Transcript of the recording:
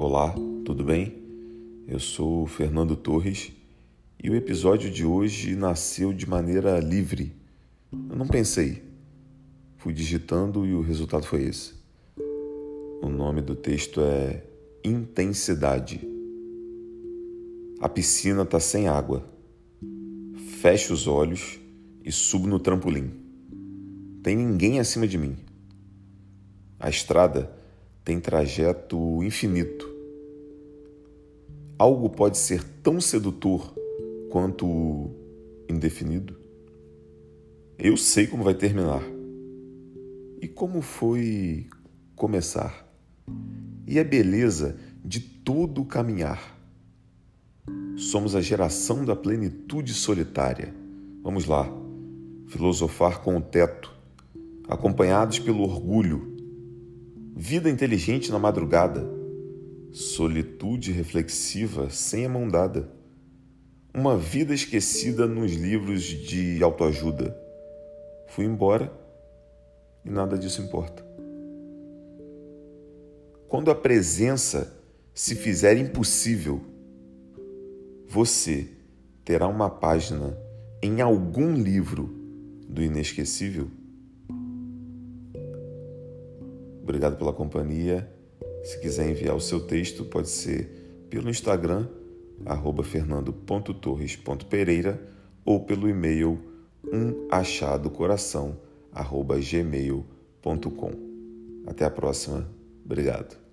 Olá, tudo bem? Eu sou Fernando Torres e o episódio de hoje nasceu de maneira livre. Eu não pensei. Fui digitando e o resultado foi esse. O nome do texto é Intensidade. A piscina está sem água. Fecho os olhos e subo no trampolim. Tem ninguém acima de mim. A estrada tem trajeto infinito. Algo pode ser tão sedutor quanto indefinido? Eu sei como vai terminar. E como foi começar? E a beleza de todo caminhar? Somos a geração da plenitude solitária. Vamos lá, filosofar com o teto, acompanhados pelo orgulho vida inteligente na madrugada, solitude reflexiva sem a mão dada, uma vida esquecida nos livros de autoajuda. Fui embora e nada disso importa. Quando a presença se fizer impossível, você terá uma página em algum livro do inesquecível? Obrigado pela companhia. Se quiser enviar o seu texto, pode ser pelo Instagram, fernando.torres.pereira ou pelo e-mail umachadocoração.gmail.com. Até a próxima. Obrigado.